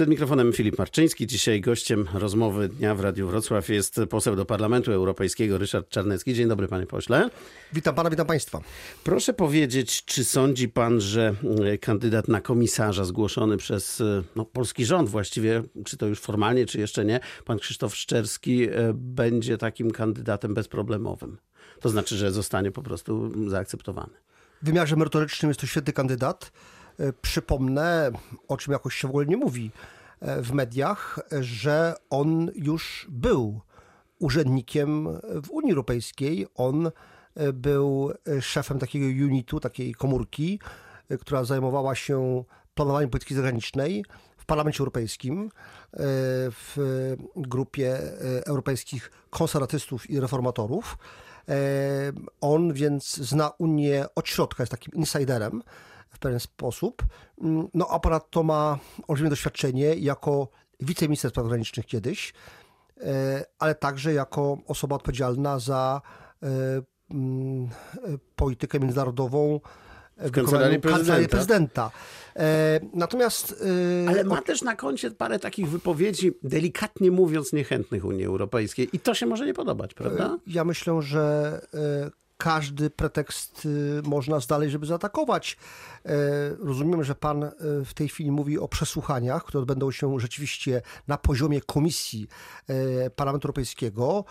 Przed mikrofonem Filip Marczyński. Dzisiaj gościem rozmowy dnia w Radiu Wrocław jest poseł do Parlamentu Europejskiego Ryszard Czarnecki. Dzień dobry, panie pośle. Witam pana, witam państwa. Proszę powiedzieć, czy sądzi pan, że e, kandydat na komisarza zgłoszony przez e, no, polski rząd właściwie, czy to już formalnie, czy jeszcze nie, pan Krzysztof Szczerski e, będzie takim kandydatem bezproblemowym? To znaczy, że zostanie po prostu zaakceptowany. W wymiarze merytorycznym jest to świetny kandydat. Przypomnę, o czym jakoś się w ogóle nie mówi w mediach, że on już był urzędnikiem w Unii Europejskiej. On był szefem takiego unitu, takiej komórki, która zajmowała się planowaniem polityki zagranicznej w Parlamencie Europejskim, w grupie europejskich konserwatystów i reformatorów. On więc zna Unię od środka, jest takim insiderem w pewien sposób. No a ponadto ma olbrzymie doświadczenie jako wiceminister spraw zagranicznych kiedyś, ale także jako osoba odpowiedzialna za mm, politykę międzynarodową w kancelarii prezydenta. prezydenta. Natomiast. Ale ma też na koncie parę takich wypowiedzi, delikatnie mówiąc, niechętnych Unii Europejskiej. I to się może nie podobać, prawda? Ja myślę, że każdy pretekst można znaleźć, żeby zaatakować. Rozumiem, że pan w tej chwili mówi o przesłuchaniach, które odbędą się rzeczywiście na poziomie Komisji Parlamentu Europejskiego.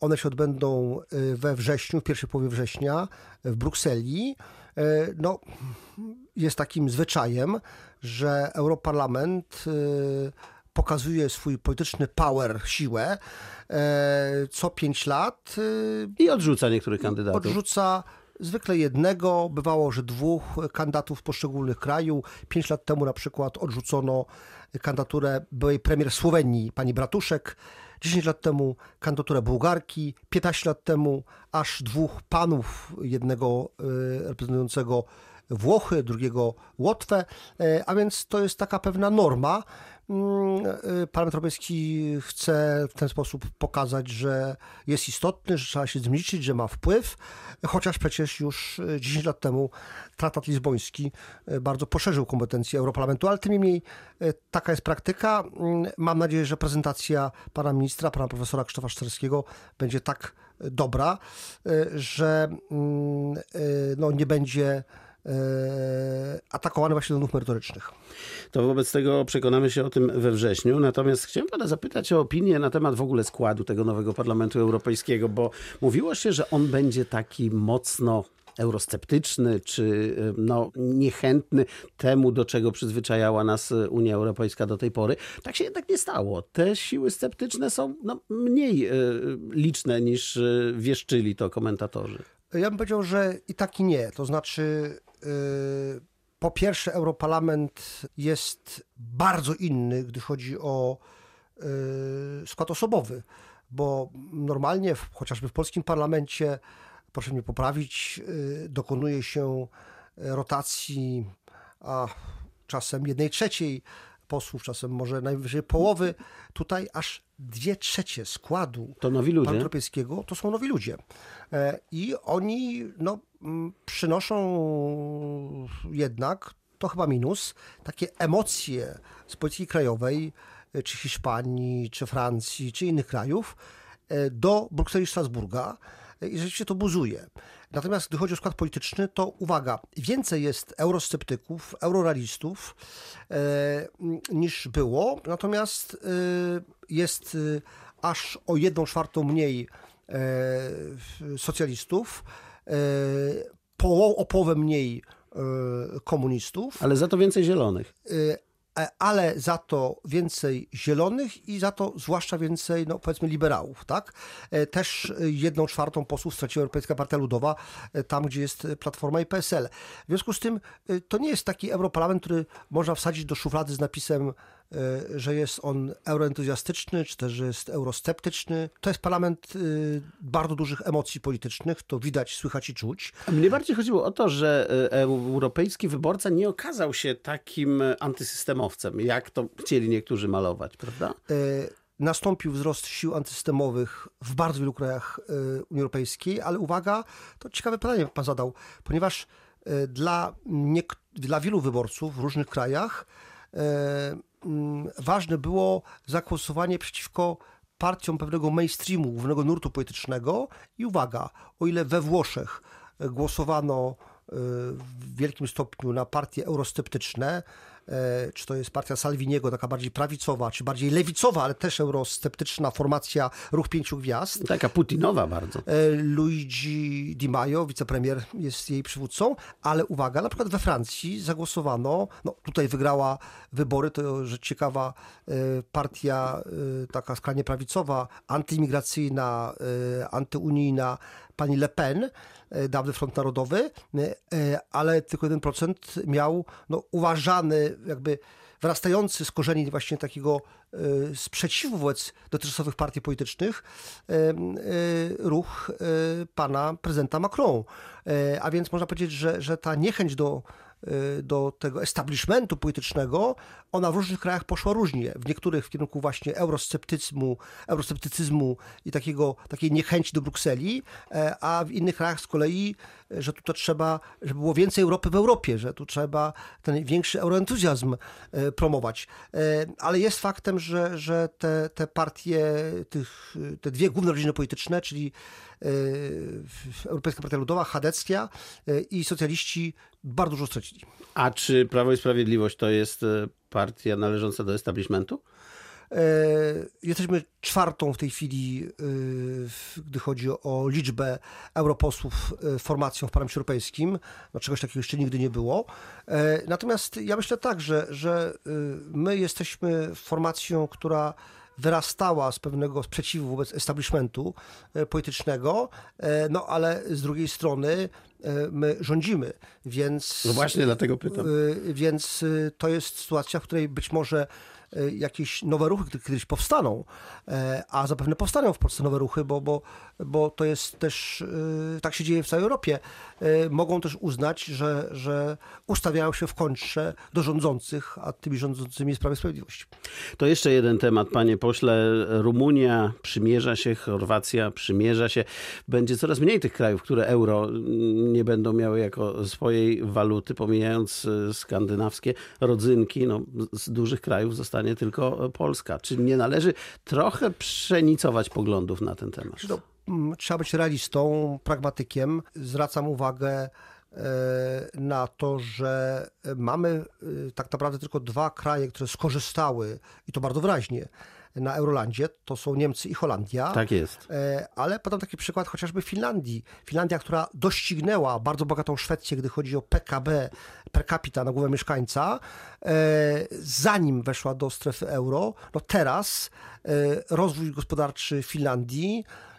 One się odbędą we wrześniu, w pierwszej połowie września w Brukseli. No, jest takim zwyczajem, że Europarlament pokazuje swój polityczny power, siłę co pięć lat. I odrzuca niektórych kandydatów. Odrzuca zwykle jednego, bywało, że dwóch kandydatów poszczególnych krajów. Pięć lat temu na przykład odrzucono kandydaturę byłej premier Słowenii, pani Bratuszek. 10 lat temu kandydaturę Bułgarki, 15 lat temu aż dwóch panów, jednego reprezentującego Włochy, drugiego Łotwę, a więc to jest taka pewna norma. Parlament Europejski chce w ten sposób pokazać, że jest istotny, że trzeba się zmienić, że ma wpływ, chociaż przecież już 10 lat temu traktat lizboński bardzo poszerzył kompetencje Europarlamentu, ale tym niemniej taka jest praktyka. Mam nadzieję, że prezentacja pana ministra, pana profesora Krzysztofa Szczerskiego będzie tak dobra, że no, nie będzie atakowany właśnie do nów merytorycznych. To wobec tego przekonamy się o tym we wrześniu. Natomiast chciałem pana zapytać o opinię na temat w ogóle składu tego nowego Parlamentu Europejskiego, bo mówiło się, że on będzie taki mocno eurosceptyczny czy no, niechętny temu, do czego przyzwyczajała nas Unia Europejska do tej pory. Tak się jednak nie stało. Te siły sceptyczne są no, mniej liczne niż wieszczyli to komentatorzy. Ja bym powiedział, że i tak i nie. To znaczy, po pierwsze, Europarlament jest bardzo inny, gdy chodzi o skład osobowy, bo normalnie, chociażby w polskim parlamencie, proszę mnie poprawić, dokonuje się rotacji, a czasem jednej trzeciej posłów, czasem może najwyżej połowy. Tutaj aż dwie trzecie składu to nowi ludzie. To są nowi ludzie. I oni no, przynoszą jednak, to chyba minus, takie emocje z polityki krajowej, czy Hiszpanii, czy Francji, czy innych krajów, do Brukseli i Strasburga i rzeczywiście to buzuje. Natomiast gdy chodzi o skład polityczny, to uwaga, więcej jest eurosceptyków, eurorealistów e, niż było, natomiast e, jest e, aż o jedną czwartą mniej socjalistów, o połowę mniej komunistów. Ale za to więcej zielonych ale za to więcej zielonych i za to zwłaszcza więcej, no powiedzmy, liberałów, tak? Też jedną czwartą posłów straciła Europejska Partia Ludowa, tam gdzie jest Platforma i PSL. W związku z tym to nie jest taki europarlament, który można wsadzić do szuflady z napisem że jest on euroentuzjastyczny, czy też, jest eurosceptyczny. To jest parlament bardzo dużych emocji politycznych, to widać, słychać i czuć. Mnie bardziej chodziło o to, że europejski wyborca nie okazał się takim antysystemowcem, jak to chcieli niektórzy malować, prawda? nastąpił wzrost sił antysystemowych w bardzo wielu krajach Unii Europejskiej, ale uwaga, to ciekawe pytanie pan zadał, ponieważ dla, nie, dla wielu wyborców w różnych krajach ważne było zagłosowanie przeciwko partiom pewnego mainstreamu, głównego nurtu politycznego i uwaga, o ile we Włoszech głosowano w wielkim stopniu na partie eurosceptyczne, E, czy to jest partia Salviniego, taka bardziej prawicowa, czy bardziej lewicowa, ale też eurosceptyczna formacja Ruch Pięciu Gwiazd. Taka putinowa bardzo. E, Luigi Di Maio, wicepremier, jest jej przywódcą, ale uwaga, na przykład we Francji zagłosowano, no tutaj wygrała wybory, to że ciekawa e, partia taka skrajnie prawicowa, antyimigracyjna, antyunijna, pani Le Pen, dawny Front Narodowy, e, ale tylko 1% miał no, uważany jakby wyrastający z korzeni właśnie takiego e, sprzeciwu wobec dotychczasowych partii politycznych ruch pana prezydenta Macron. A więc można powiedzieć, że, że ta niechęć do do tego establishmentu politycznego, ona w różnych krajach poszła różnie. W niektórych w kierunku właśnie eurosceptycyzmu, eurosceptycyzmu i takiego, takiej niechęci do Brukseli, e, a w innych krajach z kolei, że tu to trzeba, żeby było więcej Europy w Europie, że tu trzeba ten większy euroentuzjazm e, promować. Ale jest faktem, że, że te, te partie, tych, te dwie główne rodziny polityczne, czyli Europejska Partia Ludowa, Chadeckia i socjaliści bardzo dużo stracili. A czy Prawo i Sprawiedliwość to jest e, partia należąca do establishmentu? E, jesteśmy czwartą w tej chwili, e, gdy chodzi o liczbę europosłów formacją w Parlamencie Europejskim. No, czegoś takiego jeszcze nigdy nie było. Natomiast ja myślę tak, że, że my jesteśmy formacją, która wyrastała z pewnego sprzeciwu wobec establishmentu politycznego, no ale z drugiej strony E, my rządzimy, więc... No właśnie, dlatego pytam. E, więc e, to jest sytuacja, w której być może jakieś nowe ruchy kiedyś powstaną, a zapewne powstaną w Polsce nowe ruchy, bo, bo, bo to jest też, tak się dzieje w całej Europie, mogą też uznać, że, że ustawiają się w kontrze do rządzących, a tymi rządzącymi jest Prawo i Sprawiedliwość. To jeszcze jeden temat, panie pośle. Rumunia przymierza się, Chorwacja przymierza się. Będzie coraz mniej tych krajów, które euro nie będą miały jako swojej waluty, pomijając e, skandynawskie rodzynki, no, z dużych krajów zostanie tylko Polska. Czy nie należy trochę przenicować poglądów na ten temat? No, trzeba być realistą, pragmatykiem. Zwracam uwagę e, na to, że mamy e, tak naprawdę tylko dwa kraje, które skorzystały i to bardzo wyraźnie na Eurolandzie, to są Niemcy i Holandia. Tak jest. E, ale podam taki przykład chociażby Finlandii. Finlandia, która doścignęła bardzo bogatą Szwecję, gdy chodzi o PKB per capita na głowę mieszkańca, e, zanim weszła do strefy euro, no teraz e, rozwój gospodarczy Finlandii e,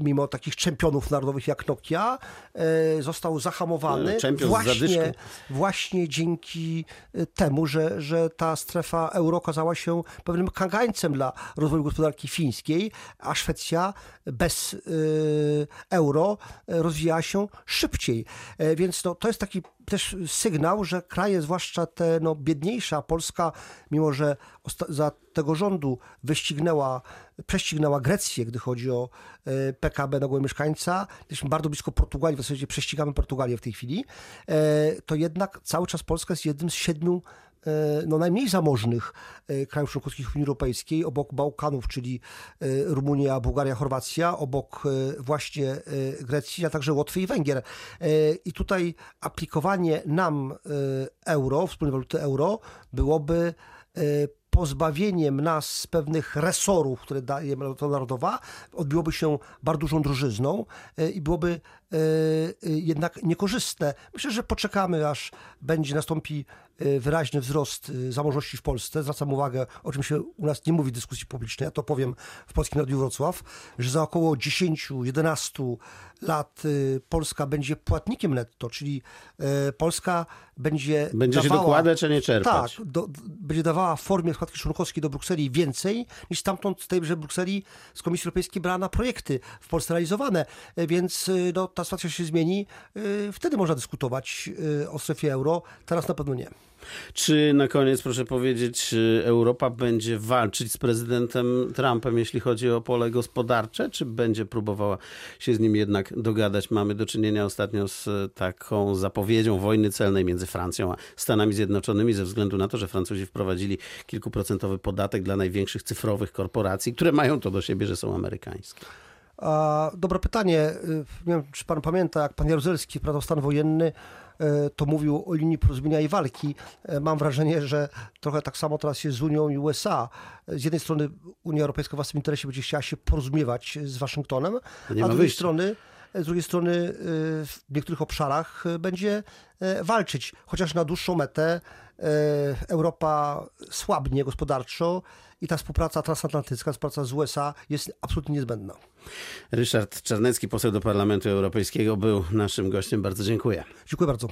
mimo takich czempionów narodowych jak Nokia, e, został zahamowany no, właśnie, właśnie dzięki e, temu, że, że ta strefa euro okazała się pewnym kagańcem dla rozwoju gospodarki fińskiej, a Szwecja bez e, euro rozwijała się szybciej. E, więc no, to jest taki też sygnał, że kraje, zwłaszcza te no, biedniejsze, Polska, mimo że za tego rządu wyścignęła, prześcignęła Grecję, gdy chodzi o e, PKB na głowę mieszkańca, jesteśmy bardzo blisko Portugalii, w zasadzie prześcigamy Portugalię w tej chwili, e, to jednak cały czas Polska jest jednym z siedmiu no, najmniej zamożnych e, krajów członkowskich Unii Europejskiej, obok Bałkanów, czyli e, Rumunia, Bułgaria, Chorwacja, obok właśnie Grecji, a także Łotwy i Węgier. I tutaj aplikowanie nam euro, wspólnej waluty euro, byłoby pozbawieniem nas pewnych resorów, które daje Waluta Narodowa, odbiłoby się bardzo dużą drożyzną i byłoby E, e, jednak niekorzystne. Myślę, że poczekamy, aż będzie nastąpi e, wyraźny wzrost zamożności w Polsce. Zwracam uwagę, o czym się u nas nie mówi w dyskusji publicznej, ja to powiem w Polskim Radiu Wrocław, że za około 10-11 lat Polska będzie płatnikiem netto, czyli Polska będzie Będzie dawała, się dokładać, a nie czerpać. Tak, do, będzie dawała w formie składki członkowskiej do Brukseli więcej niż stamtąd z tejże Brukseli z Komisji Europejskiej brała na projekty w Polsce realizowane, więc no, ta sytuacja się zmieni, y, wtedy można dyskutować y, o strefie euro, teraz na pewno nie. Czy na koniec, proszę powiedzieć, Europa będzie walczyć z prezydentem Trumpem, jeśli chodzi o pole gospodarcze, czy będzie próbowała się z nim jednak dogadać? Mamy do czynienia ostatnio z taką zapowiedzią wojny celnej między Francją a Stanami Zjednoczonymi ze względu na to, że Francuzi wprowadzili kilkuprocentowy podatek dla największych cyfrowych korporacji, które mają to do siebie, że są amerykańskie. A, dobre pytanie. Y, Nie wiem, czy pan pamięta, jak pan Jaruzelski wprowadzał stan wojenny, y, to mówił o linii porozumienia i walki. Y, Mam wrażenie, że trochę tak samo teraz jest z Unią i USA. Z jednej strony Unia Europejska w własnym interesie będzie chciała się porozumiewać z Waszyngtonem, a ma z drugiej wyjścia. strony z drugiej strony w niektórych obszarach będzie walczyć, chociaż na dłuższą metę Europa słabnie gospodarczo i ta współpraca transatlantycka, współpraca z USA jest absolutnie niezbędna. Ryszard Czarnecki, poseł do Parlamentu Europejskiego, był naszym gościem. Bardzo dziękuję. Dziękuję bardzo.